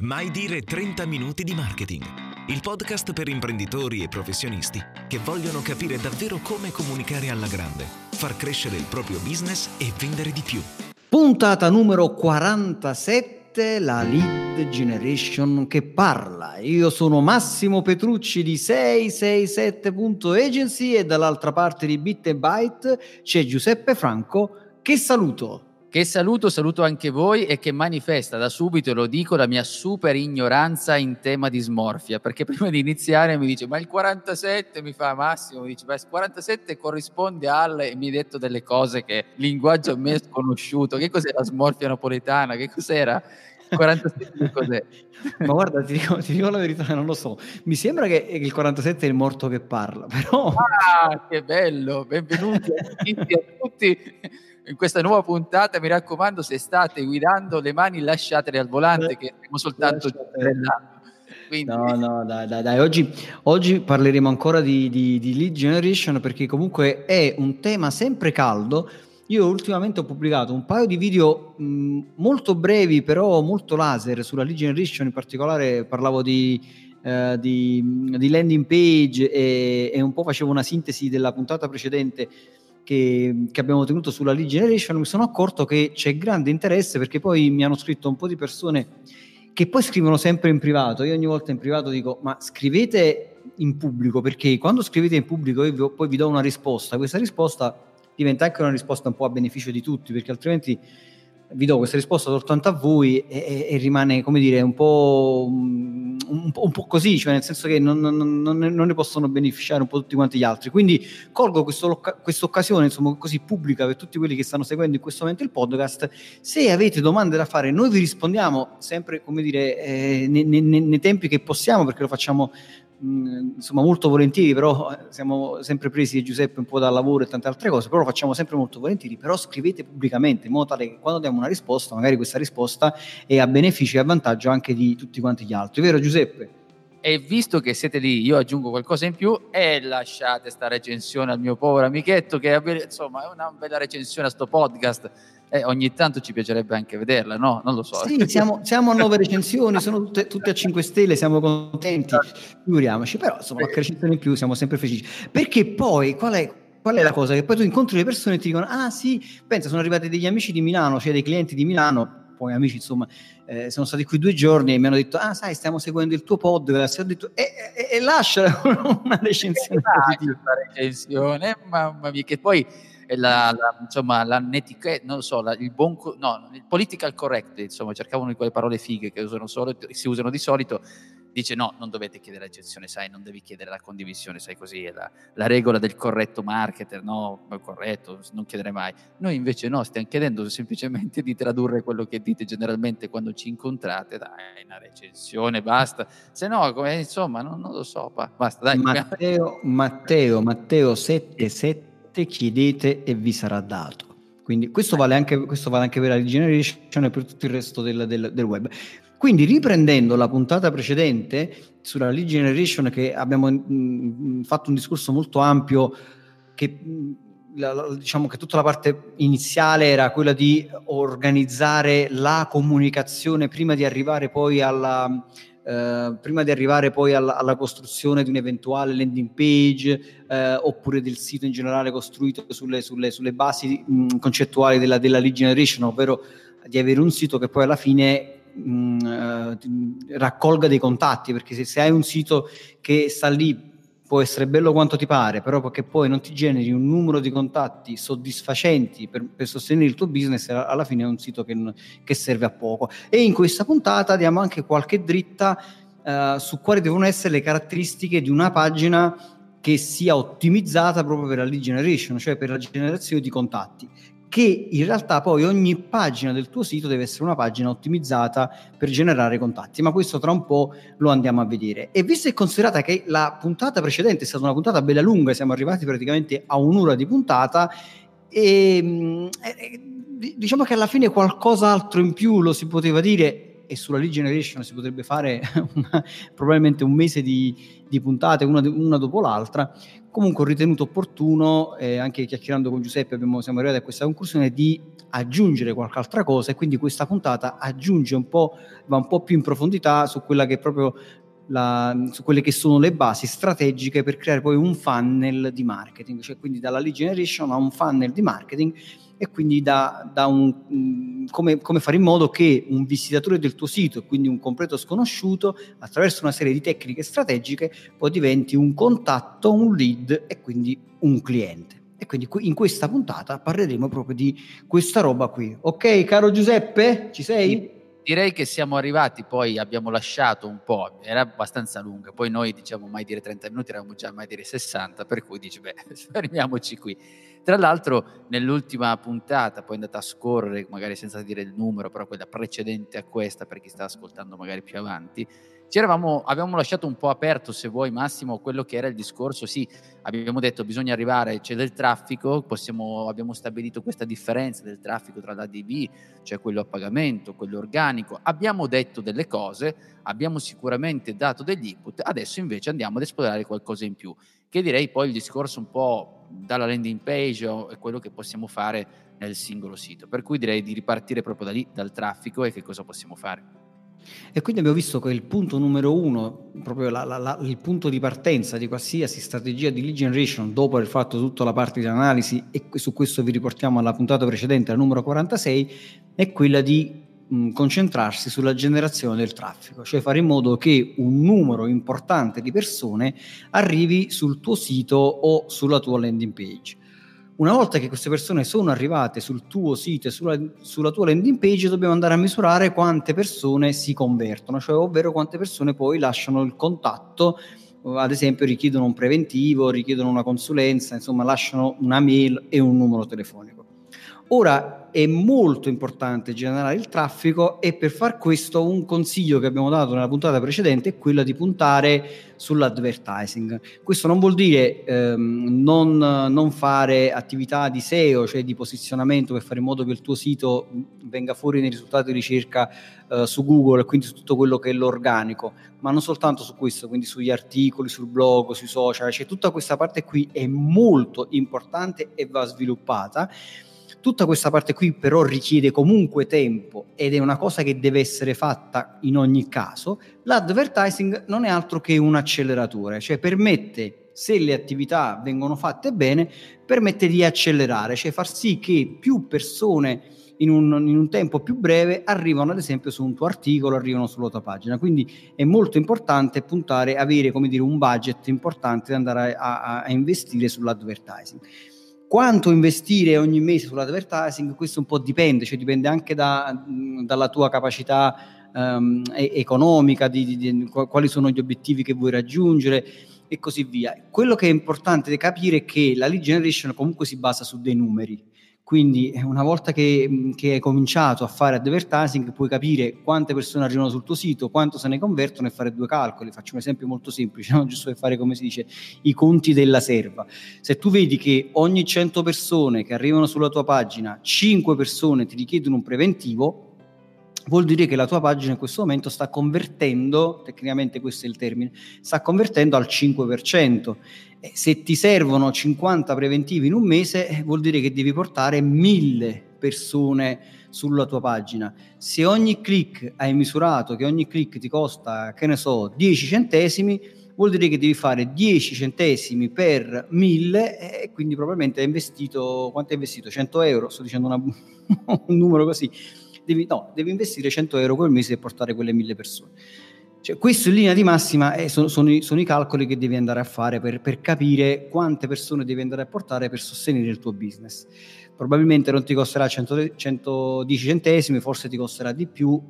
Mai dire 30 minuti di marketing. Il podcast per imprenditori e professionisti che vogliono capire davvero come comunicare alla grande, far crescere il proprio business e vendere di più. Puntata numero 47, la lead generation che parla. Io sono Massimo Petrucci di 667.agency e dall'altra parte di Bit Byte c'è Giuseppe Franco che saluto. Che saluto, saluto anche voi e che manifesta da subito, lo dico, la mia super ignoranza in tema di smorfia, perché prima di iniziare mi dice ma il 47 mi fa Massimo, mi dice ma il 47 corrisponde al e mi hai detto delle cose che linguaggio a me è sconosciuto, che cos'è la smorfia napoletana, che cos'era? 47 cos'è? Ma guarda, ti dico, ti dico, la verità, non lo so. Mi sembra che il 47 è il morto che parla, però... Ah, che bello! Benvenuti a tutti, a tutti in questa nuova puntata, mi raccomando, se state guidando le mani lasciatele al volante, che stiamo soltanto quindi... No, no, dai, dai, dai. Oggi, oggi parleremo ancora di, di, di, lead generation perché comunque è un tema sempre caldo. Io ultimamente ho pubblicato un paio di video mh, molto brevi, però molto laser sulla lead generation, in particolare parlavo di, eh, di, di landing page e, e, un po' facevo una sintesi della puntata precedente che, che, abbiamo tenuto sulla lead generation mi sono accorto che c'è grande interesse perché poi mi hanno scritto un po' di persone che poi scrivono sempre in privato. Io ogni volta in privato dico: Ma scrivete in pubblico perché quando scrivete in pubblico io poi vi do una risposta. Questa risposta diventa anche una risposta un po' a beneficio di tutti perché altrimenti vi do questa risposta soltanto a voi e, e rimane, come dire, un po', un, un, un po', così, cioè nel senso che non, non, non, non, ne possono beneficiare un po' tutti quanti gli altri. Quindi colgo questa occasione, insomma, così pubblica per tutti quelli che stanno seguendo in questo momento il podcast. Se avete domande da fare, noi vi rispondiamo sempre, come dire, eh, nei, nei, nei tempi che possiamo, perché lo facciamo insomma molto volentieri, però eh, siamo sempre presi Giuseppe un po' dal lavoro e tante altre cose, però lo facciamo sempre molto volentieri, però scrivete pubblicamente in modo tale che quando diamo una risposta, magari questa risposta è a beneficio e a vantaggio anche di tutti quanti gli altri, vero Giuseppe? E visto che siete lì, io aggiungo qualcosa in più e lasciate sta recensione al mio povero amichetto che insomma è una bella recensione a sto podcast eh, ogni tanto ci piacerebbe anche vederla, no? Non lo so. Sì, siamo, siamo a nuove recensioni, sono tutte, tutte, a 5 stelle, siamo contenti, figuriamoci, però insomma, qualche recensione in più siamo sempre felici. Perché poi, qual è, qual è la cosa? Che poi tu incontri le persone e ti dicono, ah sì, pensa, sono arrivati degli amici di Milano, cioè dei clienti di Milano, poi amici insomma eh, sono stati qui due giorni e mi hanno detto ah sai stiamo seguendo il tuo podcast e ho detto e, e, e lascia una recensione una recensione mamma mia che poi la, la, insomma, la netiquette, non so, la, il buon, no, il political correct, insomma, cercavano quelle parole fighe che usano solo, si usano di solito, dice no, non dovete chiedere l'accezione, sai, non devi chiedere la condivisione, sai così, è la, la regola del corretto marketer, no, corretto, non chiedere mai. Noi invece no, stiamo chiedendo semplicemente di tradurre quello che dite generalmente quando ci incontrate, dai, una recensione, basta, se no, come, insomma, non, non lo so, basta, dai. Matteo, Matteo, Matteo 77 chiedete, chiedete e vi sarà dato. Quindi questo vale anche, questo vale anche per la generation e per tutto il resto del, del, del, web. Quindi riprendendo la puntata precedente sulla lead generation che abbiamo mh, mm, fatto un discorso molto ampio che mm, la, la, diciamo che tutta la parte iniziale era quella di organizzare la comunicazione prima di arrivare poi alla, eh, prima di arrivare poi alla, alla, costruzione di un eventuale landing page eh, oppure del sito in generale costruito sulle, sulle, sulle basi mh, concettuali della, della lead generation, ovvero di avere un sito che poi alla fine mh, eh, raccolga dei contatti, perché se, se hai un sito che sta lì può essere bello quanto ti pare, però perché poi non ti generi un numero di contatti soddisfacenti per, per sostenere il tuo business, alla fine è un sito che, che, serve a poco. E in questa puntata diamo anche qualche dritta eh, su quali devono essere le caratteristiche di una pagina che sia ottimizzata proprio per la lead generation, cioè per la generazione di contatti che in realtà poi ogni pagina del tuo sito deve essere una pagina ottimizzata per generare contatti, ma questo tra un po' lo andiamo a vedere. E visto e considerata che la puntata precedente è stata una puntata bella lunga, siamo arrivati praticamente a un'ora di puntata, e, ehm, e diciamo che alla fine qualcos'altro in più lo si poteva dire e sulla lead generation si potrebbe fare una, probabilmente un mese di, di puntate, una, una, dopo l'altra. Comunque ho ritenuto opportuno, eh, anche chiacchierando con Giuseppe abbiamo, siamo arrivati a questa conclusione, di aggiungere qualche altra cosa e quindi questa puntata aggiunge un po', va un po' più in profondità su quella che è proprio la, su quelle che sono le basi strategiche per creare poi un funnel di marketing, cioè quindi dalla lead generation a un funnel di marketing e quindi da, da un, mm, come, come, fare in modo che un visitatore del tuo sito, quindi un completo sconosciuto, attraverso una serie di tecniche strategiche, poi diventi un contatto, un lead e quindi un cliente. E quindi in questa puntata parleremo proprio di questa roba qui. Ok, caro Giuseppe, ci sei? Direi che siamo arrivati, poi abbiamo lasciato un po', era abbastanza lunga, poi noi diciamo mai dire 30 minuti, eravamo già mai dire 60, per cui dici, beh, fermiamoci qui. Tra l'altro nell'ultima puntata, poi andata a scorrere, magari senza dire il numero, però quella precedente a questa, per chi sta ascoltando magari più avanti, eravamo, avevamo lasciato un po' aperto, se vuoi Massimo, quello che era il discorso, sì, abbiamo detto bisogna arrivare, c'è del traffico, possiamo, abbiamo stabilito questa differenza del traffico tra l'ADV, cioè quello a pagamento, quello organico, abbiamo detto delle cose, abbiamo sicuramente dato degli input, adesso invece andiamo ad esplorare qualcosa in più, che direi poi il discorso un po' dalla landing page è quello che possiamo fare nel singolo sito, per cui direi di ripartire proprio da lì, dal traffico e che cosa possiamo fare. E quindi abbiamo visto che il punto numero uno, proprio la, la, la, il punto di partenza di qualsiasi strategia di lead generation, dopo aver fatto tutta la parte di analisi, e su questo vi riportiamo alla puntata precedente, la numero 46, è quella di mh, concentrarsi sulla generazione del traffico, cioè fare in modo che un numero importante di persone arrivi sul tuo sito o sulla tua landing page. Una volta che queste persone sono arrivate sul tuo sito e sulla, sulla, tua landing page, dobbiamo andare a misurare quante persone si convertono, cioè ovvero quante persone poi lasciano il contatto, ad esempio richiedono un preventivo, richiedono una consulenza, insomma lasciano una mail e un numero telefonico. Ora è molto importante generare il traffico e per far questo un consiglio che abbiamo dato nella puntata precedente è quello di puntare sull'advertising. Questo non vuol dire ehm, non, non, fare attività di SEO, cioè di posizionamento per fare in modo che il tuo sito venga fuori nei risultati di ricerca eh, su Google e quindi su tutto quello che è l'organico, ma non soltanto su questo, quindi sugli articoli, sul blog, sui social, cioè tutta questa parte qui è molto importante e va sviluppata Tutta questa parte qui però richiede comunque tempo ed è una cosa che deve essere fatta in ogni caso. L'advertising non è altro che un acceleratore, cioè permette, se le attività vengono fatte bene, permette di accelerare, cioè far sì che più persone in un, in un, tempo più breve arrivano ad esempio su un tuo articolo, arrivano sulla tua pagina. Quindi è molto importante puntare, avere come dire un budget importante da andare a, a, a investire sull'advertising. Quanto investire ogni mese sull'advertising? Questo un po' dipende, cioè dipende anche da, dalla tua capacità um, economica, di, di, di, quali sono gli obiettivi che vuoi raggiungere e così via. Quello che è importante capire è che la lead generation comunque si basa su dei numeri quindi eh, una volta che, che, hai cominciato a fare advertising puoi capire quante persone arrivano sul tuo sito, quanto se ne convertono e fare due calcoli. Faccio un esempio molto semplice, no? giusto per fare come si dice i conti della serva. Se tu vedi che ogni 100 persone che arrivano sulla tua pagina, 5 persone ti richiedono un preventivo, vuol dire che la tua pagina in questo momento sta convertendo, tecnicamente questo è il termine, sta convertendo al 5%. E se ti servono 50 preventivi in un mese, eh, vuol dire che devi portare 1000 persone sulla tua pagina. Se ogni click hai misurato che ogni click ti costa, che ne so, 10 centesimi, vuol dire che devi fare 10 centesimi per 1000 e quindi probabilmente hai investito, quanto hai investito? 100 euro, sto dicendo una, un numero così devi, no, devi investire 100 euro quel mese e portare quelle mille persone. Cioè, questo in linea di massima è, sono, sono, i, sono, i, calcoli che devi andare a fare per, per, capire quante persone devi andare a portare per sostenere il tuo business. Probabilmente non ti costerà 100, 110 centesimi, forse ti costerà di più,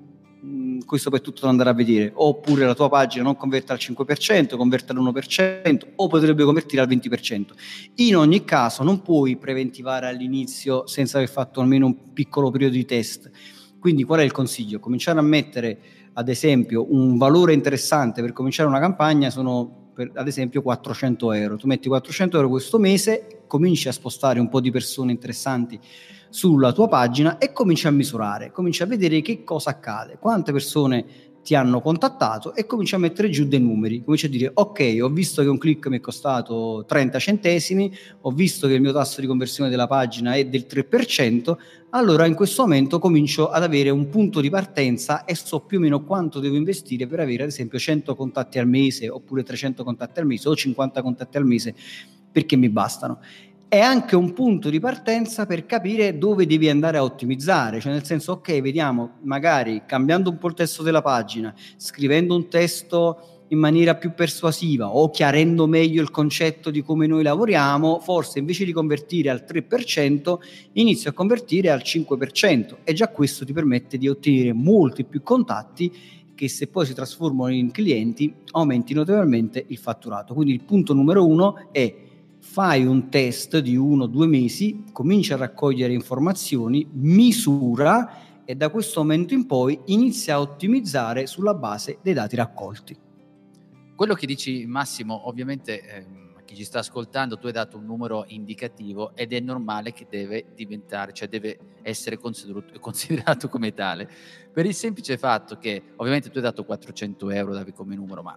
mm, questo per tutto da andare a vedere. Oppure la tua pagina non converte al 5%, converte all'1%, o potrebbe convertire al 20%. In ogni caso non puoi preventivare all'inizio senza aver fatto almeno un piccolo periodo di test quindi qual è il consiglio? Cominciare a mettere ad esempio un valore interessante per cominciare una campagna sono per, ad esempio 400 euro. Tu metti 400 euro questo mese, cominci a spostare un po' di persone interessanti sulla tua pagina e cominci a misurare, cominci a vedere che cosa accade, quante persone ti hanno contattato e cominci a mettere giù dei numeri, cominci a dire ok, ho visto che un click mi è costato 30 centesimi, ho visto che il mio tasso di conversione della pagina è del 3%, allora in questo momento comincio ad avere un punto di partenza e so più o meno quanto devo investire per avere ad esempio 100 contatti al mese oppure 300 contatti al mese o 50 contatti al mese perché mi bastano è anche un punto di partenza per capire dove devi andare a ottimizzare, cioè nel senso ok, vediamo, magari cambiando un po' il testo della pagina, scrivendo un testo in maniera più persuasiva o chiarendo meglio il concetto di come noi lavoriamo, forse invece di convertire al 3%, inizio a convertire al 5% e già questo ti permette di ottenere molti più contatti che se poi si trasformano in clienti aumenti notevolmente il fatturato. Quindi il punto numero uno è fai un test di uno o due mesi, cominci a raccogliere informazioni, misura e da questo momento in poi inizia a ottimizzare sulla base dei dati raccolti. Quello che dici Massimo, ovviamente eh, chi ci sta ascoltando, tu hai dato un numero indicativo ed è normale che deve diventare, cioè deve essere considerato, considerato come tale, per il semplice fatto che ovviamente tu hai dato 400 euro come numero, ma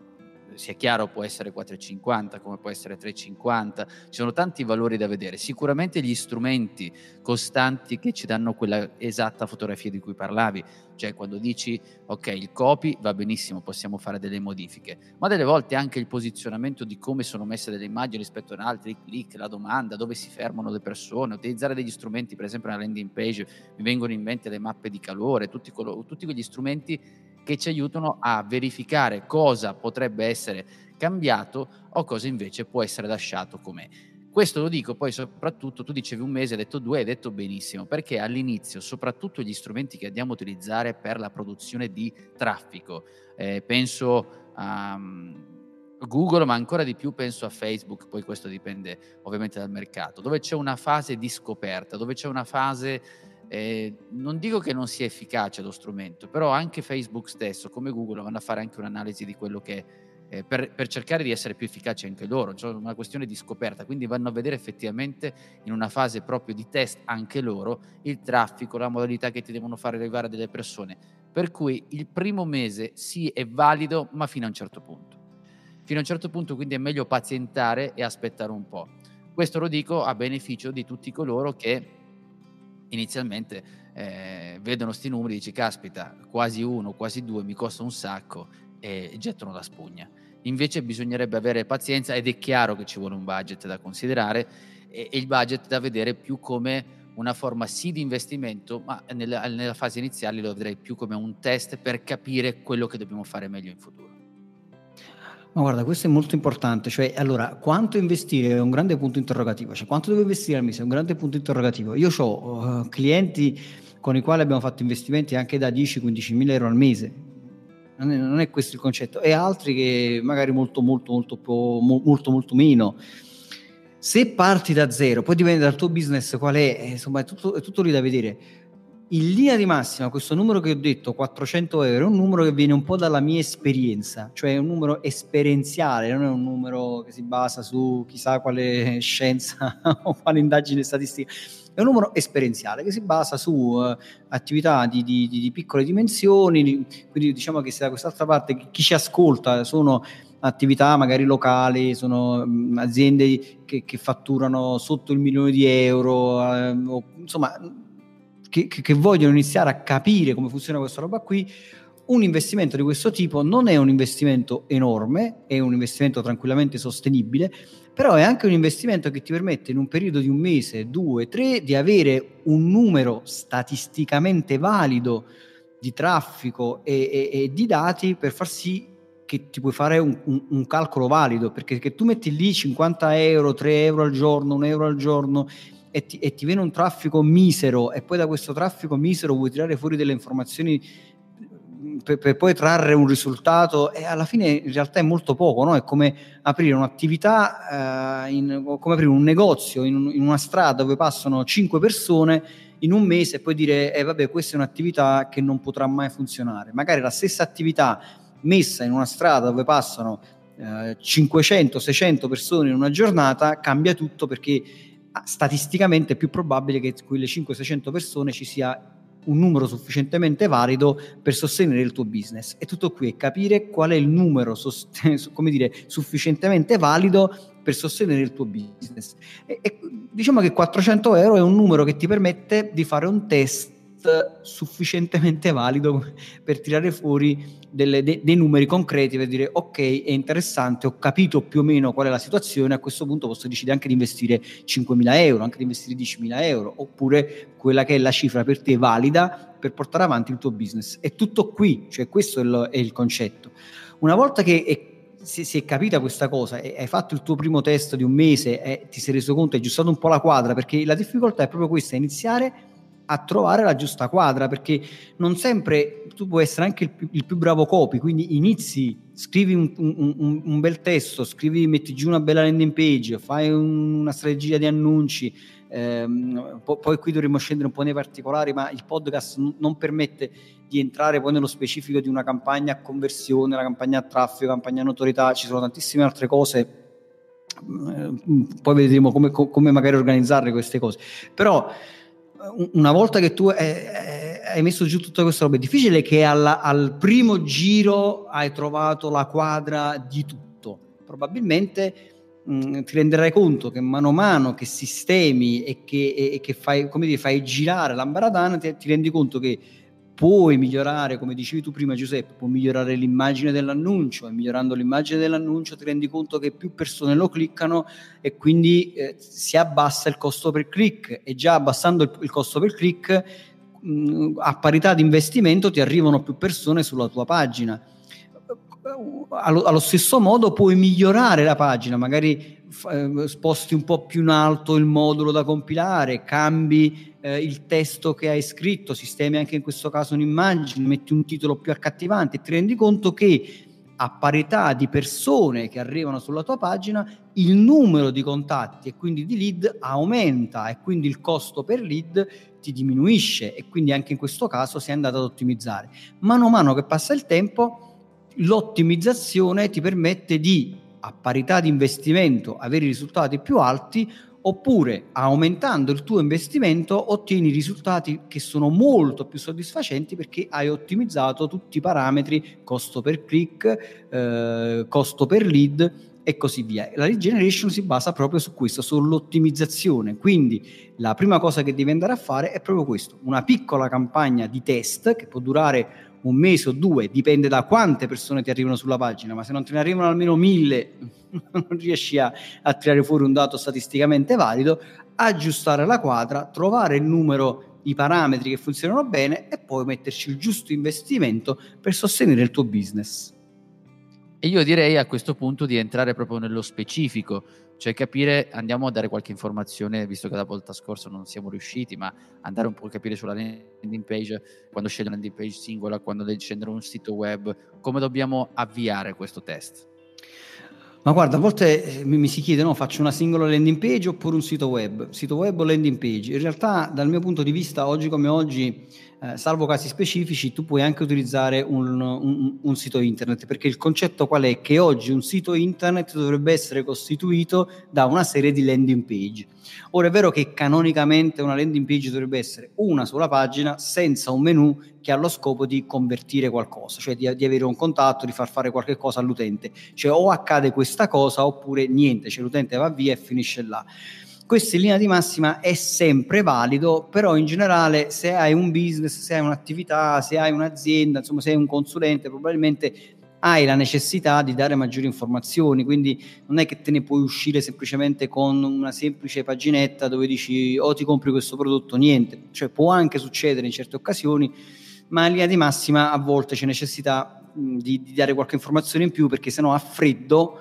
sia chiaro può essere 4,50 come può essere 3,50 ci sono tanti valori da vedere. Sicuramente gli strumenti costanti che ci danno quella esatta fotografia di cui parlavi cioè quando dici ok il copy va benissimo possiamo fare delle modifiche ma delle volte anche il posizionamento di come sono messe delle immagini rispetto ad altri click la domanda dove si fermano le persone utilizzare degli strumenti per esempio una landing page mi vengono in mente le mappe di calore tutti, quello, tutti quegli strumenti che ci aiutano a verificare cosa potrebbe essere cambiato o cosa invece può essere lasciato com'è. Questo lo dico poi soprattutto, tu dicevi un mese, hai detto due, hai detto benissimo, perché all'inizio soprattutto gli strumenti che andiamo a utilizzare per la produzione di traffico, eh, penso a um, Google, ma ancora di più penso a Facebook, poi questo dipende ovviamente dal mercato, dove c'è una fase di scoperta, dove c'è una fase eh, non dico che non sia efficace lo strumento, però anche Facebook stesso, come Google, vanno a fare anche un'analisi di quello che eh, per, per, cercare di essere più efficaci anche loro, cioè una questione di scoperta, quindi vanno a vedere effettivamente in una fase proprio di test anche loro il traffico, la modalità che ti devono fare arrivare delle persone. Per cui il primo mese sì è valido, ma fino a un certo punto. Fino a un certo punto quindi è meglio pazientare e aspettare un po'. Questo lo dico a beneficio di tutti coloro che inizialmente eh, vedono questi numeri e dici caspita, quasi uno, quasi due, mi costa un sacco e gettano la spugna. Invece bisognerebbe avere pazienza ed è chiaro che ci vuole un budget da considerare e, e il budget da vedere più come una forma sì di investimento, ma nella, nella fase iniziale lo vedrei più come un test per capire quello che dobbiamo fare meglio in futuro. Ma guarda, questo è molto importante, cioè allora quanto investire è un grande punto interrogativo, cioè quanto devo investire al mese è un grande punto interrogativo. Io ho uh, clienti con i quali abbiamo fatto investimenti anche da 10-15 mila euro al mese, non è, non è, questo il concetto, e altri che magari molto molto molto, molto, molto, molto meno. Se parti da zero, poi dipende dal tuo business qual è, eh, insomma è tutto, è tutto lì da vedere in linea di massima questo numero che ho detto 400 euro è un numero che viene un po' dalla mia esperienza cioè è un numero esperienziale non è un numero che si basa su chissà quale scienza o quale indagine statistica. È un numero esperienziale che si basa su uh, attività di, di, di, piccole dimensioni quindi diciamo che se da quest'altra parte chi ci ascolta sono attività magari locali, sono um, aziende che, che, fatturano sotto il milione di euro, o, insomma che, che, vogliono iniziare a capire come funziona questa roba qui, un investimento di questo tipo non è un investimento enorme, è un investimento tranquillamente sostenibile, però è anche un investimento che ti permette in un periodo di un mese, due, tre, di avere un numero statisticamente valido di traffico e, e, e di dati per far sì che ti puoi fare un, un, un calcolo valido, perché tu metti lì 50 euro, 3 euro al giorno, 1 euro al giorno e ti, e ti viene un traffico misero e poi da questo traffico misero vuoi tirare fuori delle informazioni mm, per, per, poi trarre un risultato e alla fine in realtà è molto poco, no? è come aprire un'attività, eh, in, come aprire un negozio in, in, una strada dove passano 5 persone in un mese e poi dire eh, vabbè questa è un'attività che non potrà mai funzionare, magari la stessa attività messa in una strada dove passano eh, 500-600 persone in una giornata, cambia tutto perché statisticamente è più probabile che quelle 500-600 persone ci sia un numero sufficientemente valido per sostenere il tuo business. E tutto qui è capire qual è il numero sost- come dire, sufficientemente valido per sostenere il tuo business. E, e diciamo che 400 euro è un numero che ti permette di fare un test sufficientemente valido per tirare fuori delle, de, dei numeri concreti per dire ok è interessante ho capito più o meno qual è la situazione a questo punto posso decidere anche di investire 5.000 euro anche di investire 10.000 euro oppure quella che è la cifra per te valida per portare avanti il tuo business. È tutto qui cioè questo è il, è il concetto. Una volta che è si, si, è capita questa cosa e hai fatto il tuo primo test di un mese e ti sei reso conto, hai aggiustato un po' la quadra, perché la difficoltà è proprio questa, iniziare a trovare la giusta quadra, perché non sempre tu puoi essere anche il più, il più bravo copy, quindi inizi, scrivi un, un, un, bel testo, scrivi, metti giù una bella landing page, fai una strategia di annunci, ehm, po- poi qui dovremmo scendere un po' nei particolari, ma il podcast n- non permette di entrare poi nello specifico di una campagna a conversione, una campagna a traffico, campagna a notorietà, ci sono tantissime altre cose eh, poi vedremo come, come magari organizzare queste cose. Però una volta che tu hai messo giù tutta questa roba, è difficile che alla, al primo giro hai trovato la quadra di tutto. Probabilmente mh, ti renderai conto che mano a mano che sistemi e che, e, e che fai, dire, fai, girare l'ambaradana, ti, ti rendi conto che puoi migliorare, come dicevi tu prima Giuseppe, puoi migliorare l'immagine dell'annuncio e migliorando l'immagine dell'annuncio ti rendi conto che più persone lo cliccano e quindi eh, si abbassa il costo per click e già abbassando il, il costo per click mh, a parità di investimento ti arrivano più persone sulla tua pagina. Allo, allo stesso modo puoi migliorare la pagina, magari eh, sposti un po' più in alto il modulo da compilare, cambi eh, il testo che hai scritto, sistemi anche in questo caso un'immagine, metti un titolo più accattivante e ti rendi conto che a parità di persone che arrivano sulla tua pagina, il numero di contatti e quindi di lead aumenta e quindi il costo per lead ti diminuisce e quindi anche in questo caso sei andato ad ottimizzare. Mano a mano che passa il tempo, l'ottimizzazione ti permette di a parità di investimento avere risultati più alti oppure aumentando il tuo investimento ottieni risultati che sono molto più soddisfacenti perché hai ottimizzato tutti i parametri costo per click, eh, costo per lead e così via. La lead generation si basa proprio su questo, sull'ottimizzazione. Quindi la prima cosa che devi andare a fare è proprio questo, una piccola campagna di test che può durare un mese o due, dipende da quante persone ti arrivano sulla pagina, ma se non te ne arrivano almeno mille non riesci a, a tirare fuori un dato statisticamente valido, aggiustare la quadra, trovare il numero i parametri che funzionano bene e poi metterci il giusto investimento per sostenere il tuo business. E io direi a questo punto di entrare proprio nello specifico, cioè capire, andiamo a dare qualche informazione, visto che la volta scorsa non siamo riusciti, ma andare un po' a capire sulla landing page, quando scende una landing page singola, quando scendere un sito web, come dobbiamo avviare questo test. Ma guarda, a volte eh, mi, si chiede, no, faccio una singola landing page oppure un sito web? Sito web o landing page? In realtà, dal mio punto di vista, oggi come oggi, eh, salvo casi specifici, tu puoi anche utilizzare un, un, un, sito internet, perché il concetto qual è? Che oggi un sito internet dovrebbe essere costituito da una serie di landing page. Ora è vero che canonicamente una landing page dovrebbe essere una sola pagina senza un menu che ha lo scopo di convertire qualcosa, cioè di, di avere un contatto, di far fare qualche cosa all'utente. Cioè o accade questa cosa oppure niente, cioè l'utente va via e finisce là questo in linea di massima è sempre valido, però in generale se hai un business, se hai un'attività, se hai un'azienda, insomma se hai un consulente, probabilmente hai la necessità di dare maggiori informazioni, quindi non è che te ne puoi uscire semplicemente con una semplice paginetta dove dici o oh, ti compri questo prodotto, niente, cioè può anche succedere in certe occasioni, ma in linea di massima a volte c'è necessità di, di dare qualche informazione in più perché sennò a freddo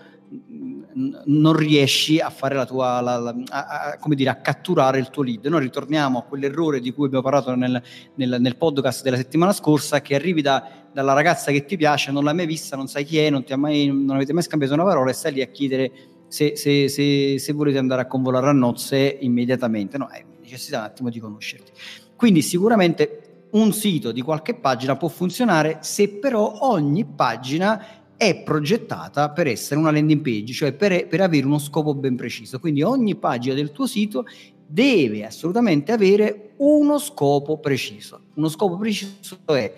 non riesci a fare la tua, la, la, a, a, come dire, a catturare il tuo lead. Noi ritorniamo a quell'errore di cui abbiamo parlato nel, nel, nel podcast della settimana scorsa, che arrivi da, dalla ragazza che ti piace, non l'hai mai vista, non sai chi è, non, mai, non avete mai scambiato una parola e stai lì a chiedere se, se, se, se volete andare a convolare a nozze immediatamente. No, hai necessità un attimo di conoscerti. Quindi sicuramente un sito di qualche pagina può funzionare se però ogni pagina è progettata per essere una landing page, cioè per, per avere uno scopo ben preciso. Quindi ogni pagina del tuo sito deve assolutamente avere uno scopo preciso. Uno scopo preciso è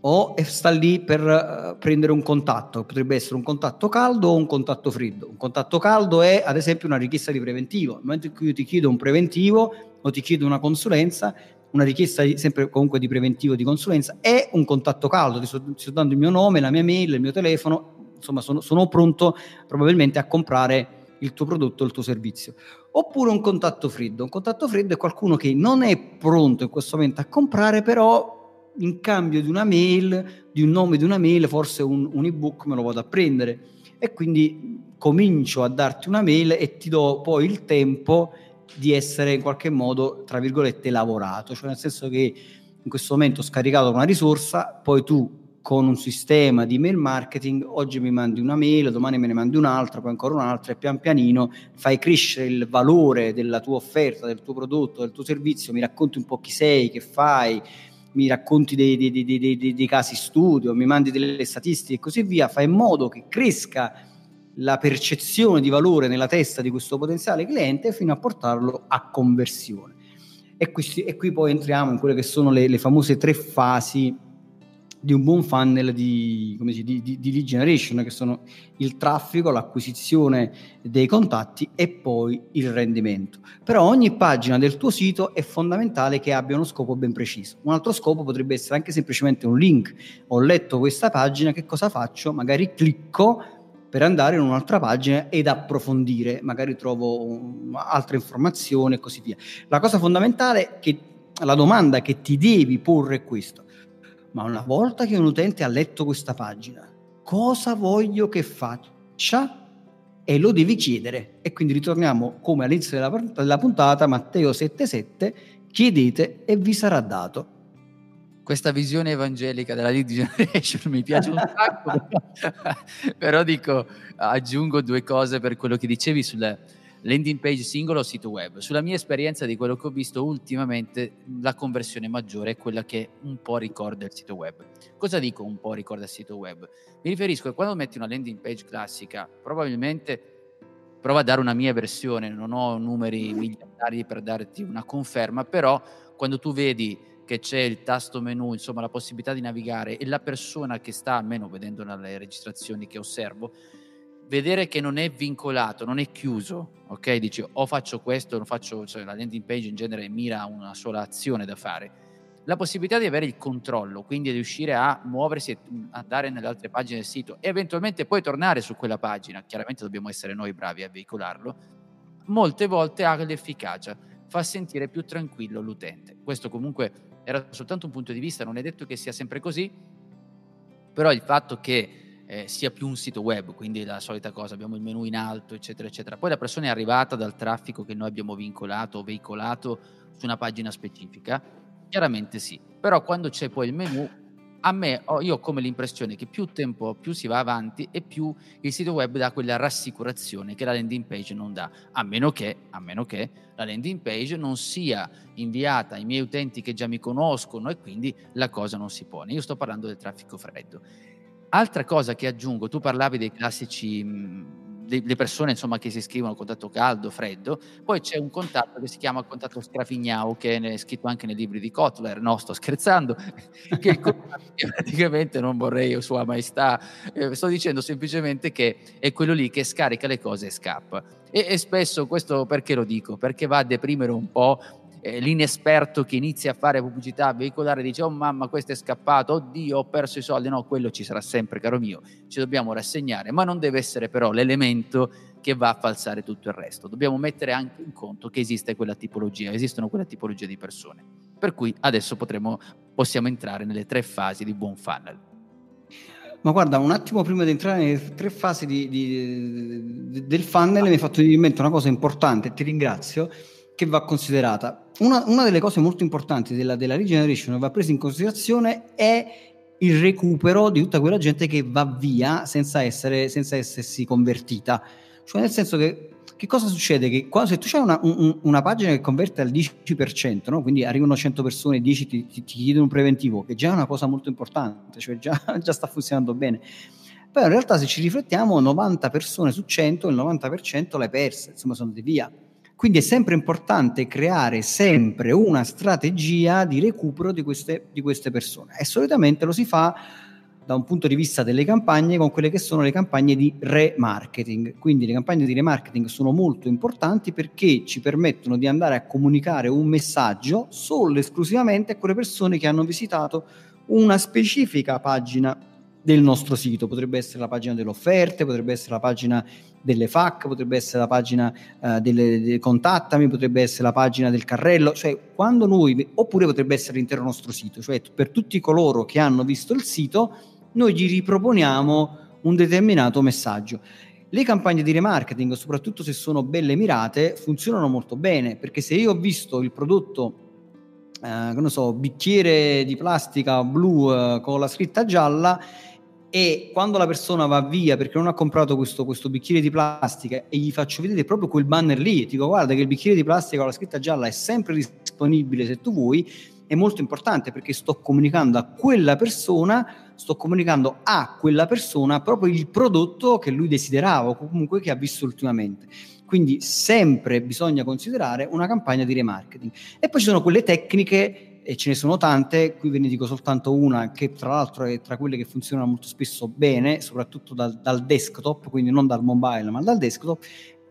o sta lì per uh, prendere un contatto, potrebbe essere un contatto caldo o un contatto freddo. Un contatto caldo è ad esempio una richiesta di preventivo. Nel momento in cui io ti chiedo un preventivo o ti chiedo una consulenza, una richiesta di, sempre comunque di preventivo di consulenza è un contatto caldo, ti sto, ti sto, dando il mio nome, la mia mail, il mio telefono, insomma sono, sono pronto probabilmente a comprare il tuo prodotto il tuo servizio. Oppure un contatto freddo. Un contatto freddo è qualcuno che non è pronto in questo momento a comprare, però in cambio di una mail, di un nome di una mail, forse un, un ebook me lo vado a prendere. E quindi comincio a darti una mail e ti do poi il tempo di essere in qualche modo, tra virgolette, lavorato, cioè nel senso che in questo momento ho scaricato una risorsa, poi tu con un sistema di mail marketing, oggi mi mandi una mail, domani me ne mandi un'altra, poi ancora un'altra e pian pianino fai crescere il valore della tua offerta, del tuo prodotto, del tuo servizio, mi racconti un po' chi sei, che fai, mi racconti dei, dei, dei, dei casi studio, mi mandi delle statistiche e così via, fai in modo che cresca la percezione di valore nella testa di questo potenziale cliente fino a portarlo a conversione. E qui, e qui poi entriamo in quelle che sono le, le famose tre fasi di un buon funnel di, dice, di, di, di, lead generation, che sono il traffico, l'acquisizione dei contatti e poi il rendimento. Però ogni pagina del tuo sito è fondamentale che abbia uno scopo ben preciso. Un altro scopo potrebbe essere anche semplicemente un link. Ho letto questa pagina, che cosa faccio? Magari clicco per andare in un'altra pagina ed approfondire, magari trovo altre informazioni e così via. La cosa fondamentale che la domanda che ti devi porre è questa ma una volta che un utente ha letto questa pagina, cosa voglio che faccia? E lo devi chiedere. E quindi ritorniamo come all'inizio della, della puntata, Matteo 7,7, chiedete e vi sarà dato. Questa visione evangelica della lead generation mi piace un sacco, però dico, aggiungo due cose per quello che dicevi sulle landing page singolo o sito web. Sulla mia esperienza di quello che ho visto ultimamente, la conversione maggiore è quella che un po' ricorda il sito web. Cosa dico un po' ricorda il sito web? Mi riferisco a quando metti una landing page classica, probabilmente prova a dare una mia versione, non ho numeri miliardari per darti una conferma, però quando tu vedi che c'è il tasto menu, insomma la possibilità di navigare e la persona che sta, almeno vedendo dalle registrazioni che osservo, vedere che non è vincolato, non è chiuso, ok? Dici o faccio questo, non faccio, cioè la landing page in genere mira a una sola azione da fare. La possibilità di avere il controllo, quindi di riuscire a muoversi e andare nelle altre pagine del sito e eventualmente poi tornare su quella pagina, chiaramente dobbiamo essere noi bravi a veicolarlo, molte volte ha l'efficacia, fa sentire più tranquillo l'utente. Questo comunque era soltanto un punto di vista, non è detto che sia sempre così, però il fatto che eh, sia più un sito web, quindi la solita cosa, abbiamo il menu in alto, eccetera, eccetera. Poi la persona è arrivata dal traffico che noi abbiamo vincolato o veicolato su una pagina specifica, chiaramente sì, però quando c'è poi il menu, a me, io ho come l'impressione che più tempo più si va avanti e più il sito web dà quella rassicurazione che la landing page non dà, a meno che, a meno che la landing page non sia inviata ai miei utenti che già mi conoscono e quindi la cosa non si pone. Io sto parlando del traffico freddo. Altra cosa che aggiungo, tu parlavi dei classici, mh, le persone insomma, che si iscrivono a contatto caldo, freddo, poi c'è un contatto che si chiama contatto strafignao, che è scritto anche nei libri di Kotler, no sto scherzando, che, che praticamente non vorrei sua maestà, eh, sto dicendo semplicemente che è quello lì che scarica le cose e scappa. E, e spesso questo perché lo dico? Perché va a deprimere un po' eh, l'inesperto che inizia a fare pubblicità, veicolare, dice oh mamma questo è scappato, oddio ho perso i soldi, no, quello ci sarà sempre caro mio, ci dobbiamo rassegnare, ma non deve essere però l'elemento che va a falsare tutto il resto, dobbiamo mettere anche in conto che esiste quella tipologia, esistono quella tipologia di persone, per cui adesso potremo, possiamo entrare nelle tre fasi di buon funnel. Ma guarda, un attimo prima di entrare nelle tre fasi di, di, del funnel mi hai fatto in mente una cosa importante, ti ringrazio, che va considerata. Una, una delle cose molto importanti della, della regeneration che va presa in considerazione è il recupero di tutta quella gente che va via senza, essere, senza essersi convertita. Cioè, nel senso che che cosa succede? Che quando, se tu hai una, un, una, pagina che converte al 10%, no? quindi arrivano 100 persone, 10 ti, ti, ti, chiedono un preventivo, che già è una cosa molto importante, cioè già, già sta funzionando bene. Però in realtà se ci riflettiamo 90 persone su 100, il 90% l'hai persa, insomma sono andate via. Quindi è sempre importante creare sempre una strategia di recupero di queste, di queste persone e solitamente lo si fa da un punto di vista delle campagne con quelle che sono le campagne di remarketing. Quindi le campagne di remarketing sono molto importanti perché ci permettono di andare a comunicare un messaggio solo e esclusivamente a quelle persone che hanno visitato una specifica pagina del nostro sito. Potrebbe essere la pagina delle offerte, potrebbe essere la pagina delle FAC, potrebbe essere la pagina uh, delle, delle, contattami, potrebbe essere la pagina del carrello, cioè quando noi, oppure potrebbe essere l'intero nostro sito, cioè per tutti coloro che hanno visto il sito, noi gli riproponiamo un determinato messaggio. Le campagne di remarketing, soprattutto se sono belle mirate, funzionano molto bene, perché se io ho visto il prodotto eh, non so, bicchiere di plastica blu eh, con la scritta gialla e quando la persona va via perché non ha comprato questo, questo, bicchiere di plastica e gli faccio vedere proprio quel banner lì, dico guarda che il bicchiere di plastica con la scritta gialla è sempre disponibile se tu vuoi, è molto importante perché sto comunicando a quella persona, sto comunicando a quella persona proprio il prodotto che lui desiderava o comunque che ha visto ultimamente. Quindi sempre bisogna considerare una campagna di remarketing. E poi ci sono quelle tecniche e ce ne sono tante, qui ve ne dico soltanto una che tra l'altro è tra quelle che funzionano molto spesso bene, soprattutto dal, dal desktop, quindi non dal mobile ma dal desktop,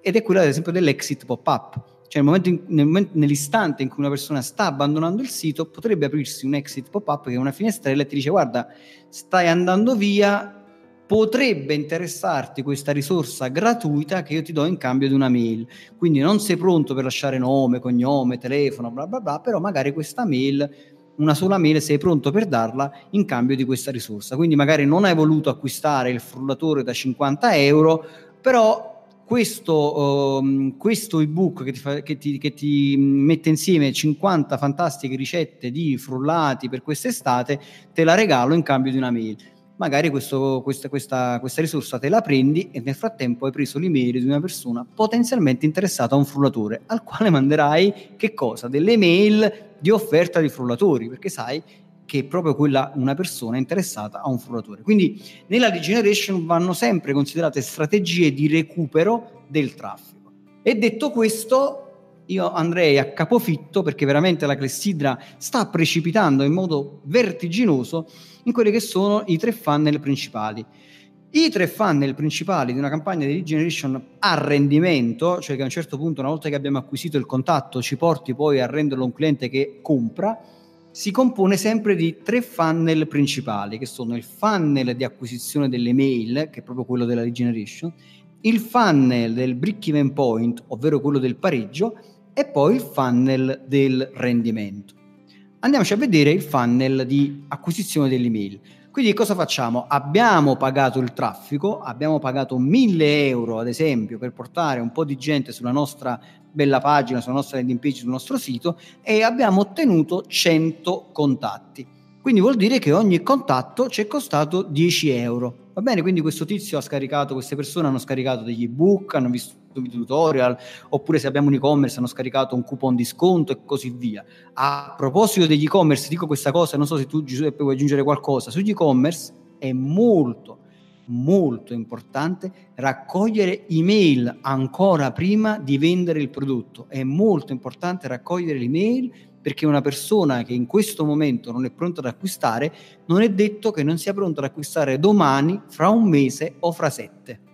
ed è quella ad esempio dell'exit pop-up. Cioè nel in, nel momento, nell'istante in cui una persona sta abbandonando il sito potrebbe aprirsi un exit pop-up che è una finestrella e ti dice guarda stai andando via, potrebbe interessarti questa risorsa gratuita che io ti do in cambio di una mail. Quindi non sei pronto per lasciare nome, cognome, telefono, bla bla bla, però magari questa mail, una sola mail, sei pronto per darla in cambio di questa risorsa. Quindi magari non hai voluto acquistare il frullatore da 50 euro, però questo, um, questo ebook che ti, fa, che, ti, che ti, mette insieme 50 fantastiche ricette di frullati per quest'estate, te la regalo in cambio di una mail magari questo, questa, questa, questa, risorsa te la prendi e nel frattempo hai preso l'email di una persona potenzialmente interessata a un frullatore, al quale manderai che cosa? Delle mail di offerta di frullatori, perché sai che è proprio quella una persona interessata a un frullatore. Quindi nella lead generation vanno sempre considerate strategie di recupero del traffico. E detto questo, io andrei a capofitto perché veramente la clessidra sta precipitando in modo vertiginoso in quelli che sono i tre funnel principali. I tre funnel principali di una campagna di lead generation a rendimento, cioè che a un certo punto, una volta che abbiamo acquisito il contatto, ci porti poi a renderlo un cliente che compra, si compone sempre di tre funnel principali, che sono il funnel di acquisizione delle mail, che è proprio quello della lead generation, il funnel del break-even point, ovvero quello del pareggio, e poi il funnel del rendimento. Andiamoci a vedere il funnel di acquisizione dell'email. Quindi cosa facciamo? Abbiamo pagato il traffico, abbiamo pagato 1000 euro ad esempio per portare un po' di gente sulla nostra bella pagina, sulla nostra landing page, sul nostro sito e abbiamo ottenuto 100 contatti. Quindi vuol dire che ogni contatto ci è costato 10 euro. Va bene, quindi questo tizio ha scaricato, queste persone hanno scaricato degli ebook, hanno visto tutorial, oppure se abbiamo un e-commerce hanno scaricato un coupon di sconto e così via. A proposito degli e-commerce, dico questa cosa, non so se tu Giuseppe vuoi aggiungere qualcosa, sugli e-commerce è molto molto importante raccogliere email ancora prima di vendere il prodotto. È molto importante raccogliere l'email perché una persona che in questo momento non è pronta ad acquistare, non è detto che non sia pronta ad acquistare domani, fra un mese o fra sette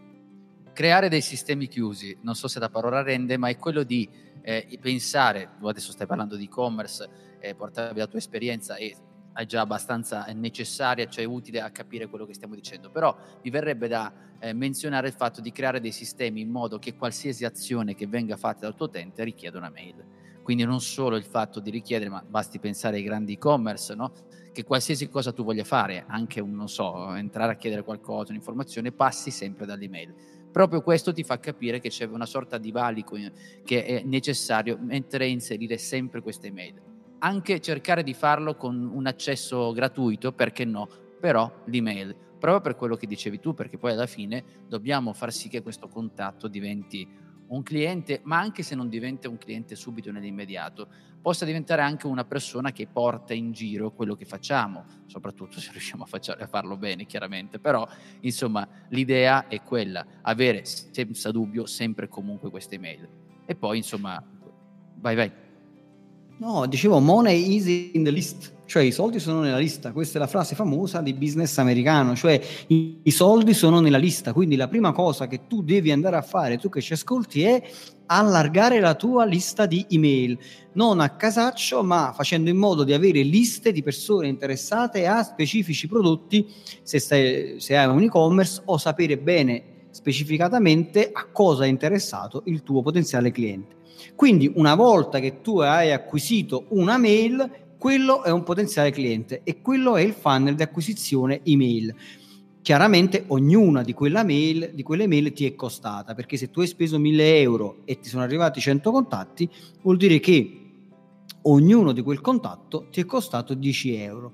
creare dei sistemi chiusi, non so se la parola rende, ma è quello di eh, pensare, tu adesso stai parlando di e-commerce, eh, portavi la tua esperienza e è già abbastanza necessaria, cioè utile a capire quello che stiamo dicendo, però mi verrebbe da eh, menzionare il fatto di creare dei sistemi in modo che qualsiasi azione che venga fatta dal tuo utente richieda una mail. Quindi non solo il fatto di richiedere, ma basti pensare ai grandi e-commerce, no? che qualsiasi cosa tu voglia fare, anche un, non so, entrare a chiedere qualcosa, un'informazione, passi sempre dall'email proprio questo ti fa capire che c'è una sorta di valico che è necessario mentre inserire sempre queste email. Anche cercare di farlo con un accesso gratuito, perché no? Però l'email, proprio per quello che dicevi tu, perché poi alla fine dobbiamo far sì che questo contatto diventi un cliente, ma anche se non diventa un cliente subito nell'immediato, possa diventare anche una persona che porta in giro quello che facciamo, soprattutto se riusciamo a, facciare, a farlo bene, chiaramente. Però, insomma, l'idea è quella, avere senza dubbio sempre e comunque queste email. E poi, insomma, vai, vai. No, dicevo money is in the list, cioè i soldi sono nella lista, questa è la frase famosa di business americano, cioè i, i, soldi sono nella lista, quindi la prima cosa che tu devi andare a fare, tu che ci ascolti, è allargare la tua lista di email, non a casaccio, ma facendo in modo di avere liste di persone interessate a specifici prodotti, se, stai, se hai un e-commerce, o sapere bene specificatamente a cosa è interessato il tuo potenziale cliente. Quindi una volta che tu hai acquisito una mail, quello è un potenziale cliente e quello è il funnel di acquisizione email. Chiaramente ognuna di, mail, di quelle mail ti è costata, perché se tu hai speso 1000 euro e ti sono arrivati 100 contatti, vuol dire che ognuno di quel contatto ti è costato 10 euro.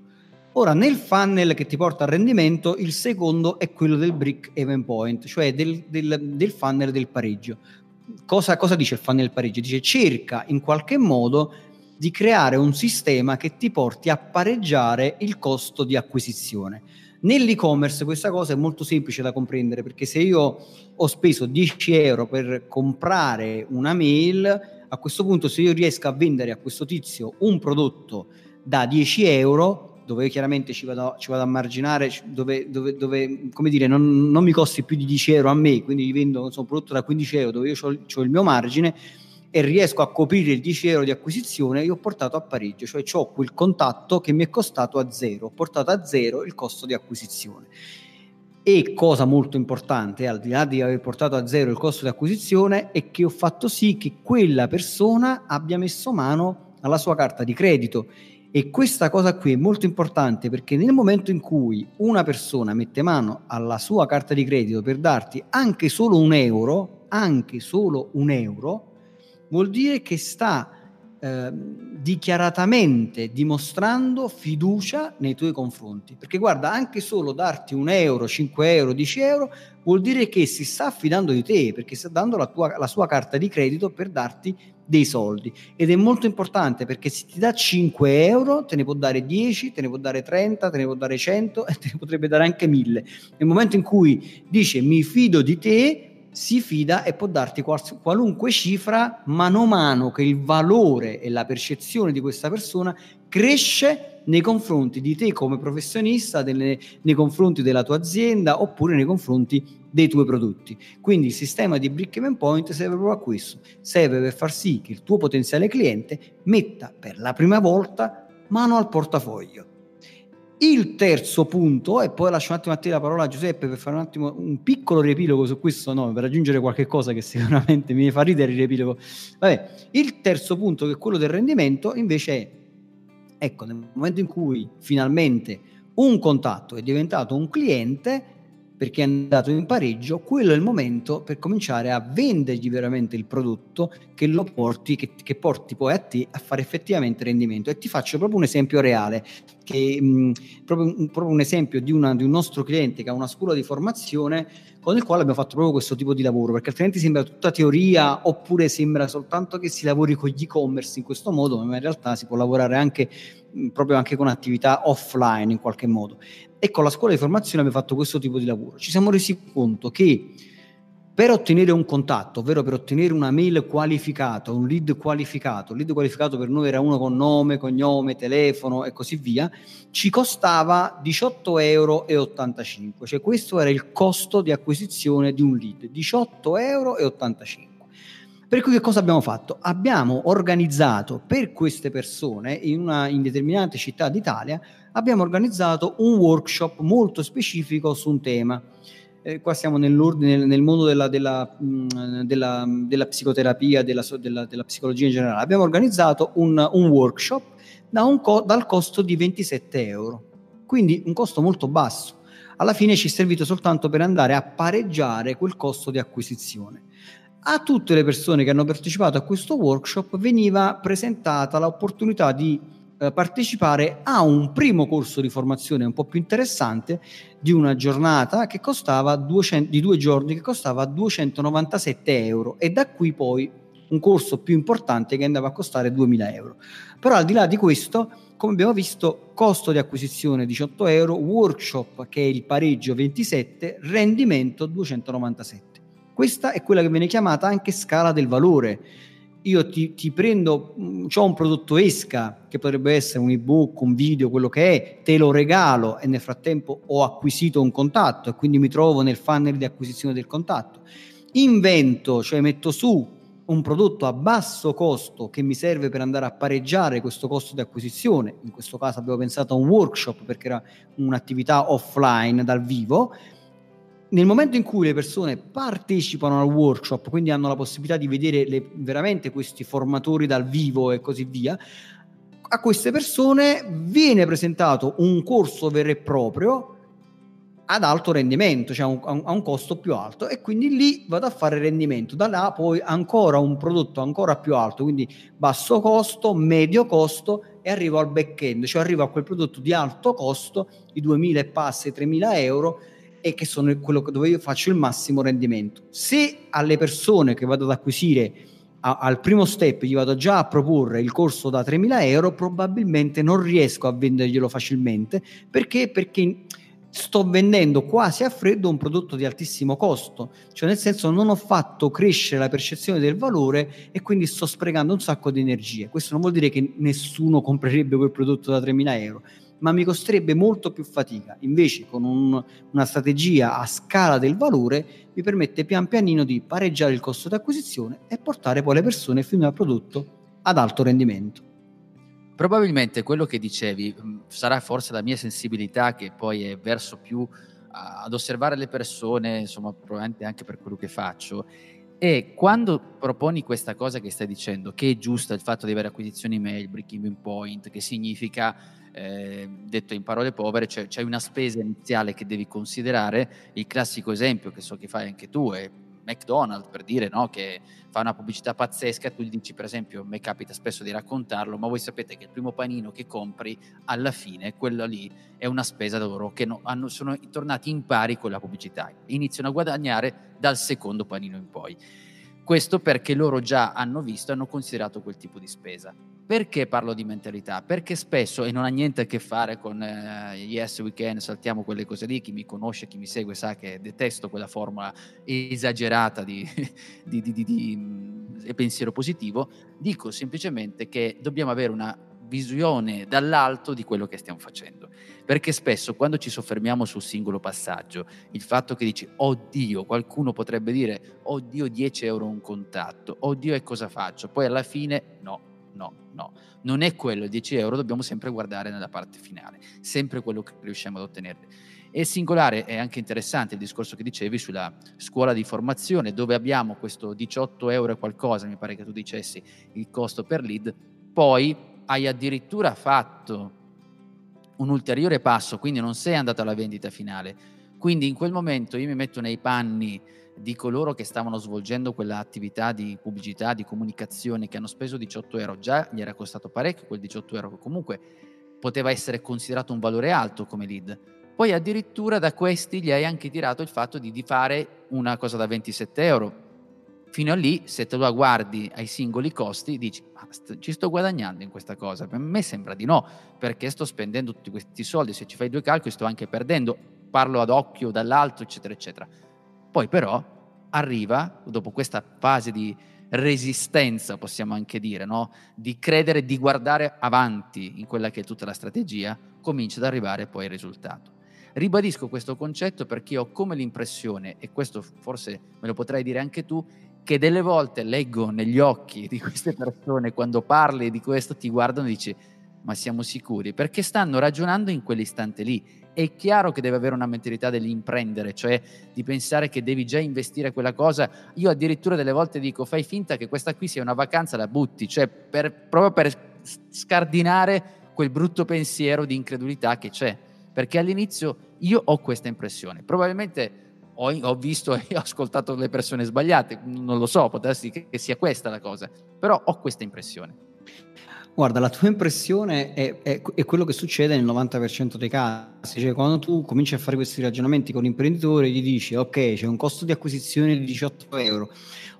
Ora, nel funnel che ti porta al rendimento, il secondo è quello del brick event point, cioè del, del, del funnel del pareggio cosa, cosa dice il funnel pareggio? Dice cerca in qualche modo di creare un sistema che ti porti a pareggiare il costo di acquisizione. Nell'e-commerce questa cosa è molto semplice da comprendere perché se io ho speso 10 euro per comprare una mail, a questo punto se io riesco a vendere a questo tizio un prodotto da 10 euro, dove chiaramente ci vado, ci vado a marginare, dove, dove, dove come dire, non, non, mi costi più di 10 euro a me, quindi gli vendo so, un prodotto da 15 euro dove io ho il mio margine e riesco a coprire il 10 euro di acquisizione, io ho portato a pareggio, cioè ho quel contatto che mi è costato a zero, ho portato a zero il costo di acquisizione. E cosa molto importante, al di là di aver portato a zero il costo di acquisizione, è che ho fatto sì che quella persona abbia messo mano alla sua carta di credito e questa cosa qui è molto importante perché nel momento in cui una persona mette mano alla sua carta di credito per darti anche solo un euro, anche solo un euro, vuol dire che sta eh, dichiaratamente dimostrando fiducia nei tuoi confronti. Perché guarda, anche solo darti un euro, 5 euro, 10 euro, vuol dire che si sta affidando di te, perché sta dando la, tua, la sua carta di credito per darti dei soldi ed è molto importante perché se ti dà 5 euro te ne può dare 10, te ne può dare 30, te ne può dare 100 e te ne potrebbe dare anche 1000. Nel momento in cui dice mi fido di te, si fida e può darti qualunque cifra mano a mano che il valore e la percezione di questa persona cresce nei confronti di te come professionista, delle, nei confronti della tua azienda oppure nei confronti dei tuoi prodotti. Quindi il sistema di Brickman Point serve proprio a questo, serve per far sì che il tuo potenziale cliente metta per la prima volta mano al portafoglio. Il terzo punto, e poi lascio un attimo a te la parola a Giuseppe per fare un attimo un piccolo riepilogo su questo nome, per aggiungere qualche cosa che sicuramente mi fa ridere il riepilogo. Vabbè, il terzo punto, che è quello del rendimento, invece è, ecco, nel momento in cui finalmente un contatto è diventato un cliente, perché è andato in pareggio, quello è il momento per cominciare a vendergli veramente il prodotto che lo porti, che, che porti poi a te a fare effettivamente rendimento. E ti faccio proprio un esempio reale, che, mh, proprio, proprio, un esempio di, una, di un nostro cliente che ha una scuola di formazione con il quale abbiamo fatto proprio questo tipo di lavoro, perché altrimenti sembra tutta teoria oppure sembra soltanto che si lavori con gli e-commerce in questo modo, ma in realtà si può lavorare anche proprio anche con attività offline in qualche modo. E con la scuola di formazione abbiamo fatto questo tipo di lavoro. Ci siamo resi conto che per ottenere un contatto, ovvero per ottenere una mail qualificata, un lead qualificato, un lead qualificato per noi era uno con nome, cognome, telefono e così via, ci costava 18,85 euro. Cioè questo era il costo di acquisizione di un lead, 18,85 euro. Per cui che cosa abbiamo fatto? Abbiamo organizzato per queste persone in, una, in determinate città d'Italia abbiamo organizzato un workshop molto specifico su un tema. Eh, qua siamo nell'ordine, nel mondo della, della, mh, della, della psicoterapia, della, della, psicologia in generale. Abbiamo organizzato un, un workshop da un co- dal costo di 27 euro, quindi un costo molto basso. Alla fine ci è servito soltanto per andare a pareggiare quel costo di acquisizione. A tutte le persone che hanno partecipato a questo workshop veniva presentata l'opportunità di eh, partecipare a un primo corso di formazione un po' più interessante di una giornata che costava 200, di due giorni che costava 297 euro e da qui poi un corso più importante che andava a costare 2000 euro. Però al di là di questo, come abbiamo visto, costo di acquisizione 18 euro, workshop che è il pareggio 27, rendimento 297. Questa è quella che viene chiamata anche scala del valore. Io ti, ti prendo, mm, ho un prodotto esca che potrebbe essere un ebook, un video, quello che è, te lo regalo e nel frattempo ho acquisito un contatto e quindi mi trovo nel funnel di acquisizione del contatto. Invento, cioè metto su un prodotto a basso costo che mi serve per andare a pareggiare questo costo di acquisizione. In questo caso abbiamo pensato a un workshop perché era un'attività offline dal vivo. Nel momento in cui le persone partecipano al workshop, quindi hanno la possibilità di vedere le, veramente questi formatori dal vivo e così via, a queste persone viene presentato un corso vero e proprio ad alto rendimento, cioè a un, a un, costo più alto e quindi lì vado a fare rendimento. Da là poi ancora un prodotto ancora più alto, quindi basso costo, medio costo e arrivo al back-end, cioè arrivo a quel prodotto di alto costo, di 2000 e passi, 3000 euro e che sono quello dove io faccio il massimo rendimento. Se alle persone che vado ad acquisire a, al primo step gli vado già a proporre il corso da 3.000 euro, probabilmente non riesco a venderglielo facilmente perché? Perché sto vendendo quasi a freddo un prodotto di altissimo costo, cioè nel senso non ho fatto crescere la percezione del valore e quindi sto sprecando un sacco di energie. Questo non vuol dire che nessuno comprerebbe quel prodotto da 3.000 euro, ma mi costerebbe molto più fatica. Invece con un, una strategia a scala del valore mi permette pian pianino di pareggiare il costo di acquisizione e portare poi le persone fino al prodotto ad alto rendimento. Probabilmente quello che dicevi mm, sarà forse la mia sensibilità che poi è verso più ad osservare le persone, insomma, probabilmente anche per quello che faccio. E quando proponi questa cosa che stai dicendo, che è giusta il fatto di avere acquisizioni mail, break-even point, che significa, eh, detto in parole povere, cioè c'è una spesa iniziale che devi considerare. Il classico esempio che so che fai anche tu è McDonald's per dire no, che fa una pubblicità pazzesca, tu gli dici per esempio, a me capita spesso di raccontarlo, ma voi sapete che il primo panino che compri alla fine, quello lì è una spesa loro che no, hanno, sono tornati in pari con la pubblicità, iniziano a guadagnare dal secondo panino in poi. Questo perché loro già hanno visto hanno considerato quel tipo di spesa. Perché parlo di mentalità? Perché spesso, e non ha niente a che fare con eh, yes we can, saltiamo quelle cose lì, chi mi conosce, chi mi segue sa che detesto quella formula esagerata di, di, di, di mm, pensiero positivo, dico semplicemente che dobbiamo avere una visione dall'alto di quello che stiamo facendo. Perché spesso quando ci soffermiamo sul singolo passaggio, il fatto che dici, oddio, qualcuno potrebbe dire, oddio, 10 euro un contatto, oddio, e cosa faccio? Poi alla fine, no, no, no. Non è quello, 10 euro, dobbiamo sempre guardare nella parte finale, sempre quello che riusciamo ad ottenere. E singolare è anche interessante il discorso che dicevi sulla scuola di formazione, dove abbiamo questo 18 euro e qualcosa, mi pare che tu dicessi, il costo per lead, poi hai addirittura fatto un ulteriore passo, quindi non sei andato alla vendita finale. Quindi in quel momento io mi metto nei panni di coloro che stavano svolgendo quell'attività di pubblicità, di comunicazione, che hanno speso 18 euro, già gli era costato parecchio quel 18 euro, che comunque poteva essere considerato un valore alto come lead. Poi addirittura da questi gli hai anche tirato il fatto di, di fare una cosa da 27 euro. Fino a lì, se te lo guardi ai singoli costi, dici, ma st- ci sto guadagnando in questa cosa? Per me sembra di no, perché sto spendendo tutti questi soldi, se ci fai due calcoli sto anche perdendo, parlo ad occhio dall'alto, eccetera, eccetera. Poi però arriva, dopo questa fase di resistenza, possiamo anche dire, no? di credere, di guardare avanti in quella che è tutta la strategia, comincia ad arrivare poi il risultato. Ribadisco questo concetto perché ho come l'impressione, e questo forse me lo potrai dire anche tu, che delle volte leggo negli occhi di queste persone quando parli di questo, ti guardano e dici, ma siamo sicuri? Perché stanno ragionando in quell'istante lì è chiaro che deve avere una mentalità dell'imprendere, cioè di pensare che devi già investire quella cosa. Io addirittura delle volte dico fai finta che questa qui sia una vacanza, la butti, cioè per, proprio per scardinare quel brutto pensiero di incredulità che c'è. Perché all'inizio io ho questa impressione. Probabilmente ho, ho visto e ho ascoltato le persone sbagliate, non lo so, darsi che, che sia questa la cosa, però ho questa impressione. Guarda, la tua impressione è, è, è, quello che succede nel 90% dei casi, cioè quando tu cominci a fare questi ragionamenti con l'imprenditore gli dici ok c'è un costo di acquisizione di 18 euro,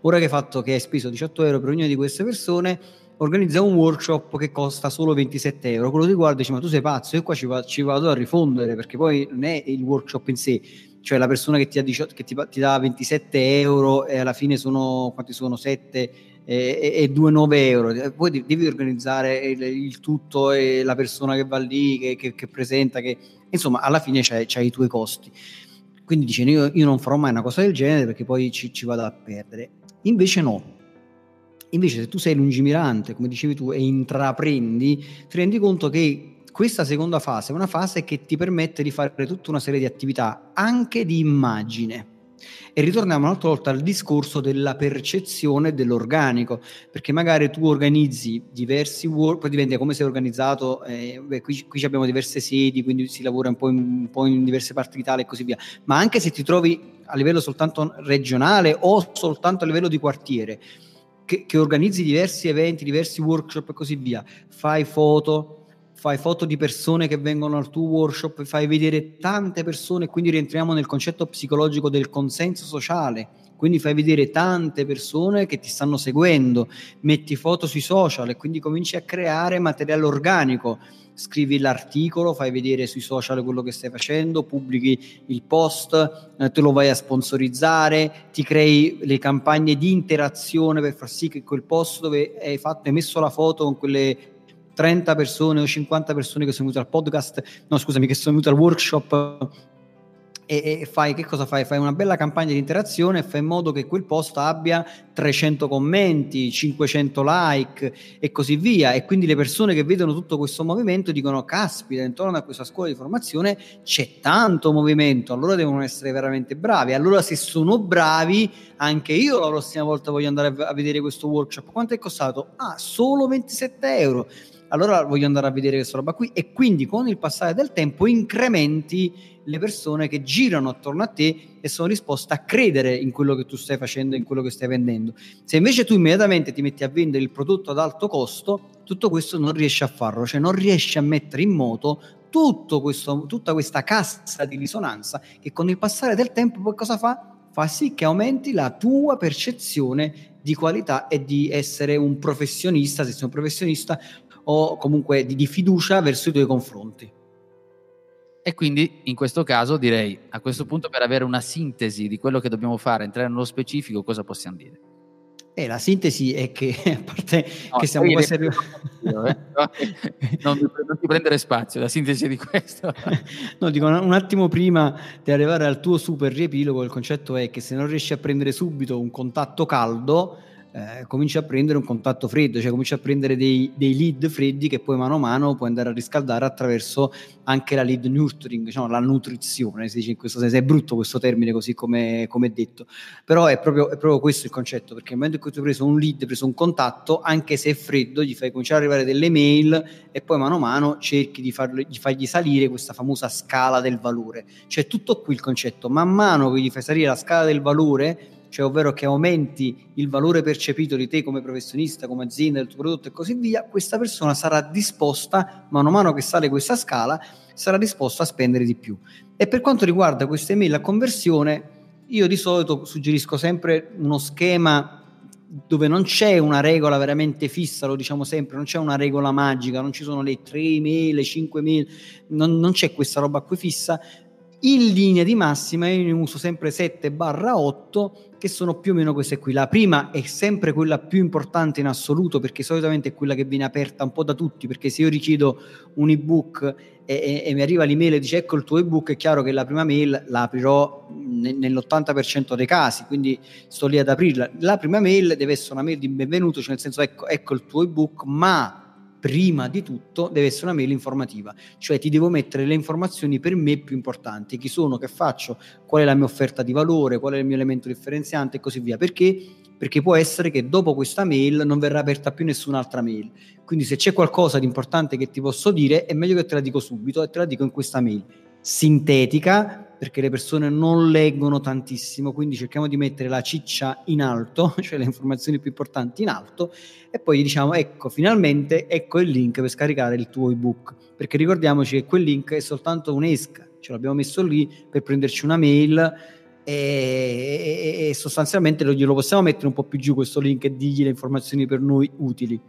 ora che hai fatto che hai speso 18 euro per ognuna di queste persone organizza un workshop che costa solo 27 euro, quello ti guarda e dice ma tu sei pazzo, io qua ci, va, ci vado a rifondere perché poi non è il workshop in sé, cioè la persona che ti, ha 18, che ti, ti dà 27 euro e alla fine sono quanti sono? 7 e, e 2,9 euro. Poi devi organizzare il, il, tutto e la persona che va lì, che, che, che presenta, che insomma alla fine c'hai, c'hai, i tuoi costi. Quindi dice io, io, non farò mai una cosa del genere perché poi ci, ci vado a perdere. Invece no. Invece se tu sei lungimirante, come dicevi tu, e intraprendi, ti rendi conto che questa seconda fase è una fase che ti permette di fare tutta una serie di attività, anche di immagine e ritorniamo un'altra volta al discorso della percezione dell'organico, perché magari tu organizzi diversi work, poi dipende come sei organizzato, eh, beh, qui, qui, abbiamo diverse sedi, quindi si lavora un po, in, un po' in diverse parti d'Italia e così via, ma anche se ti trovi a livello soltanto regionale o soltanto a livello di quartiere, che, che organizzi diversi eventi, diversi workshop e così via, fai foto, fai foto di persone che vengono al tuo workshop, fai vedere tante persone, quindi rientriamo nel concetto psicologico del consenso sociale, quindi fai vedere tante persone che ti stanno seguendo, metti foto sui social e quindi cominci a creare materiale organico, scrivi l'articolo, fai vedere sui social quello che stai facendo, pubblichi il post, eh, te lo vai a sponsorizzare, ti crei le campagne di interazione per far sì che quel post dove hai fatto, hai messo la foto con quelle 30 persone o 50 persone che sono venute al podcast, no scusami, che sono venute al workshop e, e, fai che cosa fai? Fai una bella campagna di interazione e fai in modo che quel post abbia 300 commenti, 500 like e così via. E quindi le persone che vedono tutto questo movimento dicono: Caspita, intorno a questa scuola di formazione c'è tanto movimento, allora devono essere veramente bravi. Allora, se sono bravi, anche io la prossima volta voglio andare a vedere questo workshop. Quanto è costato? Ah, solo 27 euro allora voglio andare a vedere questa roba qui e quindi con il passare del tempo incrementi le persone che girano attorno a te e sono disposte a credere in quello che tu stai facendo, in quello che stai vendendo. Se invece tu immediatamente ti metti a vendere il prodotto ad alto costo, tutto questo non riesci a farlo, cioè non riesci a mettere in moto questo, tutta questa cassa di risonanza che con il passare del tempo poi cosa fa? Fa sì che aumenti la tua percezione di qualità e di essere un professionista, se sei un professionista o comunque di, di fiducia verso i tuoi confronti. E quindi in questo caso direi, a questo punto per avere una sintesi di quello che dobbiamo fare, entrare nello specifico, cosa possiamo dire? Eh, la sintesi è che, a parte no, che siamo quasi arrivati... Eh? non, non, ti prendere spazio, la sintesi di questo. no, dico un attimo prima di arrivare al tuo super riepilogo, il concetto è che se non riesci a prendere subito un contatto caldo, eh, cominci a prendere un contatto freddo, cioè cominci a prendere dei, dei, lead freddi che poi mano a mano puoi andare a riscaldare attraverso anche la lead nurturing, diciamo la nutrizione, si dice in questo senso, è brutto questo termine così come, come detto, però è proprio, è proprio, questo il concetto, perché nel momento in cui tu hai preso un lead, hai preso un contatto, anche se è freddo, gli fai cominciare ad arrivare delle mail e poi mano a mano cerchi di, farlo, di fargli salire questa famosa scala del valore, cioè tutto qui il concetto, man mano che gli fai salire la scala del valore, cioè ovvero che aumenti il valore percepito di te come professionista, come azienda, del tuo prodotto e così via, questa persona sarà disposta, mano a mano che sale questa scala, sarà disposta a spendere di più. E per quanto riguarda queste email a conversione, io di solito suggerisco sempre uno schema dove non c'è una regola veramente fissa, lo diciamo sempre, non c'è una regola magica, non ci sono le 3 email, le 5 email, non, non c'è questa roba qui fissa. In linea di massima io ne uso sempre 7-8 che sono più o meno queste qui. La prima è sempre quella più importante in assoluto perché solitamente è quella che viene aperta un po' da tutti, perché se io richiedo un ebook e, e, e mi arriva l'email e dice ecco il tuo ebook, è chiaro che la prima mail la aprirò nell'80% dei casi, quindi sto lì ad aprirla. La prima mail deve essere una mail di benvenuto, cioè nel senso ecco, ecco il tuo ebook, ma prima di tutto deve essere una mail informativa, cioè ti devo mettere le informazioni per me più importanti, chi sono, che faccio, qual è la mia offerta di valore, qual è il mio elemento differenziante e così via. Perché? Perché può essere che dopo questa mail non verrà aperta più nessun'altra mail. Quindi se c'è qualcosa di importante che ti posso dire, è meglio che te la dico subito e te la dico in questa mail. Sintetica, perché le persone non leggono tantissimo, quindi cerchiamo di mettere la ciccia in alto, cioè le informazioni più importanti in alto, e poi diciamo ecco finalmente ecco il link per scaricare il tuo ebook, perché ricordiamoci che quel link è soltanto un'esca, ce l'abbiamo messo lì per prenderci una mail e, e, sostanzialmente lo, glielo possiamo mettere un po' più giù questo link e dirgli le informazioni per noi utili.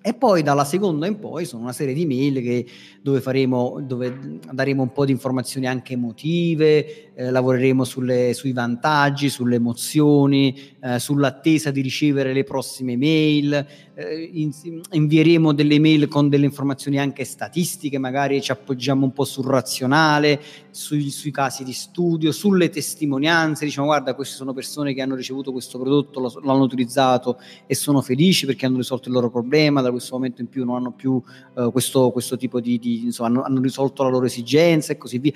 E poi dalla seconda in poi sono una serie di mail che, dove, faremo, dove daremo un po' di informazioni anche emotive, eh, lavoreremo sulle, sui vantaggi, sulle emozioni, eh, sull'attesa di ricevere le prossime mail, eh, in, invieremo delle mail con delle informazioni anche statistiche, magari ci appoggiamo un po' sul razionale, sui, sui casi di studio, sulle testimonianze, diciamo guarda queste sono persone che hanno ricevuto questo prodotto, lo, l'hanno utilizzato e sono felici perché hanno risolto il loro problema, da questo momento in più non hanno più uh, questo, questo, tipo di, di insomma hanno, hanno risolto la loro esigenza e così via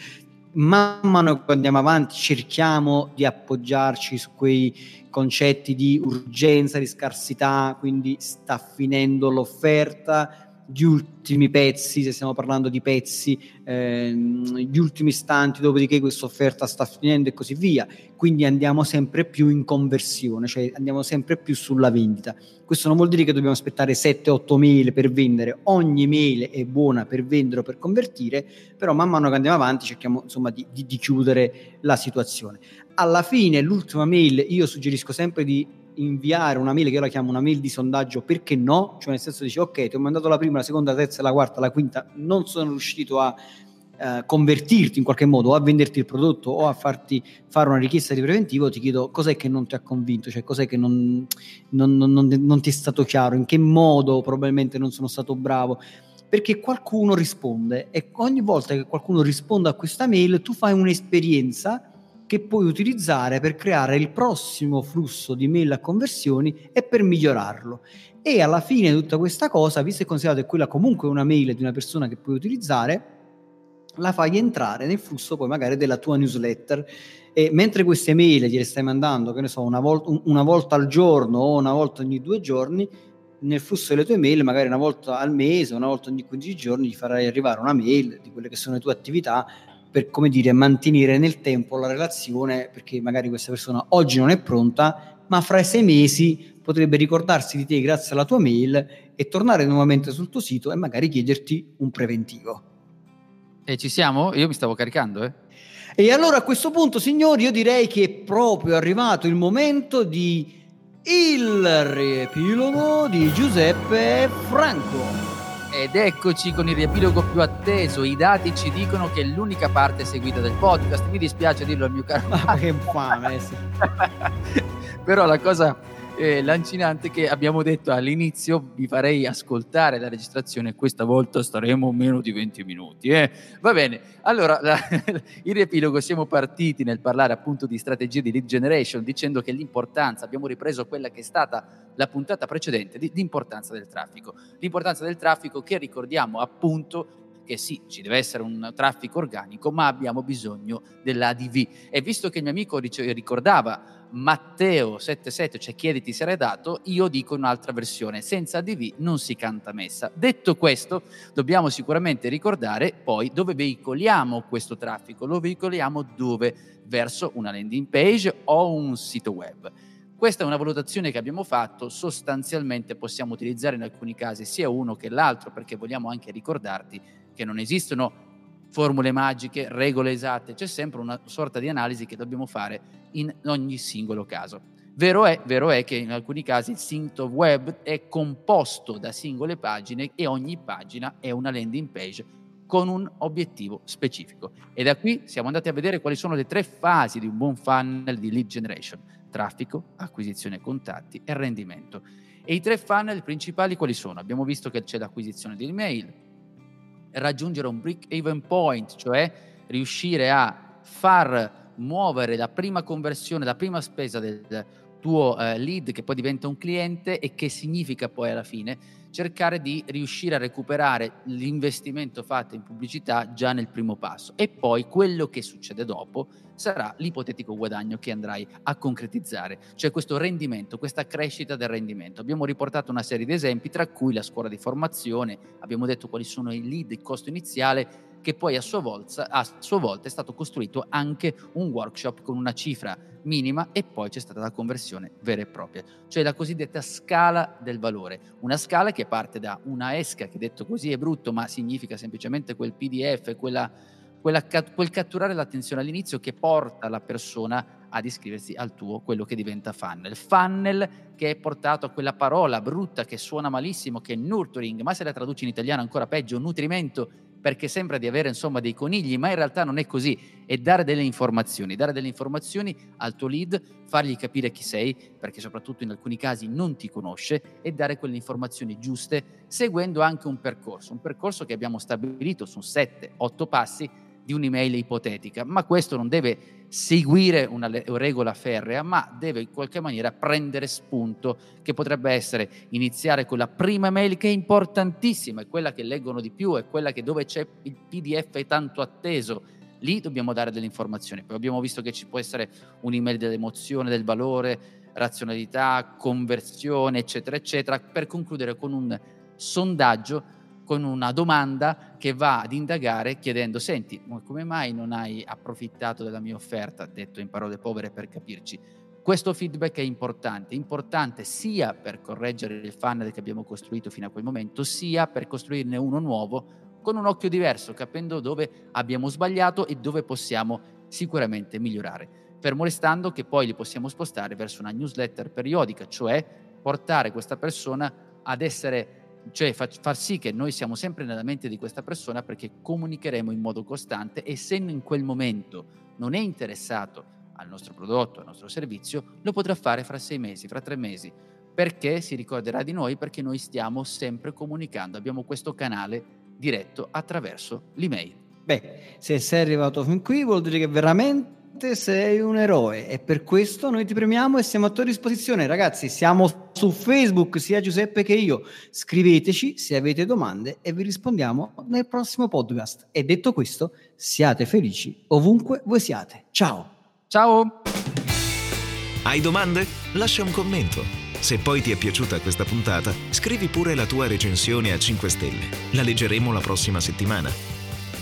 man mano che andiamo avanti cerchiamo di appoggiarci su quei concetti di urgenza, di scarsità, quindi sta finendo l'offerta, gli ultimi pezzi, se stiamo parlando di pezzi, ehm, gli ultimi istanti, dopodiché questa offerta sta finendo e così via. Quindi andiamo sempre più in conversione, cioè andiamo sempre più sulla vendita. Questo non vuol dire che dobbiamo aspettare 7-8 mail per vendere, ogni mail è buona per vendere o per convertire, però man mano che andiamo avanti cerchiamo insomma di, di, di chiudere la situazione. Alla fine, l'ultima mail, io suggerisco sempre di inviare una mail che io la chiamo una mail di sondaggio perché no, cioè nel senso dici ok ti ho mandato la prima, la seconda, la terza, la quarta, la quinta, non sono riuscito a eh, convertirti in qualche modo o a venderti il prodotto o a farti fare una richiesta di preventivo, ti chiedo cos'è che non ti ha convinto, cioè cos'è che non, non, non, non ti è stato chiaro, in che modo probabilmente non sono stato bravo? Perché qualcuno risponde e ogni volta che qualcuno risponde a questa mail tu fai un'esperienza che puoi utilizzare per creare il prossimo flusso di mail a conversioni e per migliorarlo. E alla fine di tutta questa cosa, visto e considerato che quella comunque è una mail di una persona che puoi utilizzare, la fai entrare nel flusso poi magari della tua newsletter e mentre queste mail gliele stai mandando, che ne so, una, vol- una volta al giorno o una volta ogni due giorni, nel flusso delle tue mail, magari una volta al mese, una volta ogni 15 giorni, gli farai arrivare una mail di quelle che sono le tue attività per come dire mantenere nel tempo la relazione perché magari questa persona oggi non è pronta ma fra sei mesi potrebbe ricordarsi di te grazie alla tua mail e tornare nuovamente sul tuo sito e magari chiederti un preventivo. E ci siamo? io mi stavo caricando eh. E allora a questo punto signori io direi che è proprio arrivato il momento di il riepilogo di Giuseppe Franco ed eccoci con il riepilogo più atteso. I dati ci dicono che è l'unica parte seguita del podcast. Mi dispiace dirlo al mio caro. Ma che infame. Però la cosa eh, lancinante che abbiamo detto all'inizio, vi farei ascoltare la registrazione, questa volta staremo meno di 20 minuti. Eh? Va bene, allora la, il riepilogo siamo partiti nel parlare appunto di strategie di lead generation, dicendo che l'importanza, abbiamo ripreso quella che è stata la puntata precedente, di, di importanza del traffico. L'importanza del traffico che ricordiamo appunto che sì, ci deve essere un traffico organico, ma abbiamo bisogno dell'ADV. E visto che il mio amico ricordava Matteo 77, cioè chiediti se era dato, io dico un'altra versione, senza ADV non si canta messa. Detto questo, dobbiamo sicuramente ricordare poi dove veicoliamo questo traffico, lo veicoliamo dove? Verso una landing page o un sito web. Questa è una valutazione che abbiamo fatto, sostanzialmente possiamo utilizzare in alcuni casi sia uno che l'altro perché vogliamo anche ricordarti che non esistono formule magiche, regole esatte, c'è sempre una sorta di analisi che dobbiamo fare in ogni singolo caso. Vero è, vero è che in alcuni casi il sito web è composto da singole pagine e ogni pagina è una landing page con un obiettivo specifico. E da qui siamo andati a vedere quali sono le tre fasi di un buon funnel di lead generation, traffico, acquisizione contatti e rendimento. E i tre funnel principali quali sono? Abbiamo visto che c'è l'acquisizione di email, raggiungere un break-even point, cioè riuscire a far muovere la prima conversione, la prima spesa del tuo eh, lead che poi diventa un cliente e che significa poi alla fine cercare di riuscire a recuperare l'investimento fatto in pubblicità già nel primo passo. E poi quello che succede dopo sarà l'ipotetico guadagno che andrai a concretizzare, cioè questo rendimento, questa crescita del rendimento. Abbiamo riportato una serie di esempi, tra cui la scuola di formazione, abbiamo detto quali sono i lead, il costo iniziale, che poi a sua, volta, a sua volta è stato costruito anche un workshop con una cifra minima e poi c'è stata la conversione vera e propria, cioè la cosiddetta scala del valore, una scala che parte da una esca, che detto così è brutto, ma significa semplicemente quel PDF, quella, quella, quel catturare l'attenzione all'inizio che porta la persona ad iscriversi al tuo, quello che diventa funnel. Funnel che è portato a quella parola brutta che suona malissimo, che è nurturing, ma se la traduci in italiano ancora peggio, nutrimento, perché sembra di avere insomma dei conigli, ma in realtà non è così, è dare delle informazioni, dare delle informazioni al tuo lead, fargli capire chi sei, perché soprattutto in alcuni casi non ti conosce, e dare quelle informazioni giuste, seguendo anche un percorso, un percorso che abbiamo stabilito su 7-8 passi di un'email ipotetica, ma questo non deve seguire una regola ferrea, ma deve in qualche maniera prendere spunto, che potrebbe essere iniziare con la prima mail che è importantissima, è quella che leggono di più, è quella che dove c'è il PDF tanto atteso. Lì dobbiamo dare delle informazioni. Poi abbiamo visto che ci può essere un'email dell'emozione, del valore, razionalità, conversione, eccetera, eccetera, per concludere con un sondaggio con una domanda che va ad indagare chiedendo, senti, come mai non hai approfittato della mia offerta, detto in parole povere per capirci? Questo feedback è importante, importante sia per correggere il funnel che abbiamo costruito fino a quel momento, sia per costruirne uno nuovo con un occhio diverso, capendo dove abbiamo sbagliato e dove possiamo sicuramente migliorare. Fermo restando che poi li possiamo spostare verso una newsletter periodica, cioè portare questa persona ad essere cioè fa, far sì che noi siamo sempre nella mente di questa persona perché comunicheremo in modo costante e se in quel momento non è interessato al nostro prodotto, al nostro servizio, lo potrà fare fra sei mesi, fra tre mesi, perché si ricorderà di noi, perché noi stiamo sempre comunicando, abbiamo questo canale diretto attraverso l'email. Beh, se sei arrivato fin qui vuol dire che veramente veramente sei un eroe e per questo noi ti premiamo e siamo a tua disposizione. Ragazzi, siamo su Facebook, sia Giuseppe che io. Scriveteci se avete domande e vi rispondiamo nel prossimo podcast. E detto questo, siate felici ovunque voi siate. Ciao. Ciao. Hai domande? Lascia un commento. Se poi ti è piaciuta questa puntata, scrivi pure la tua recensione a 5 stelle. La leggeremo la prossima settimana.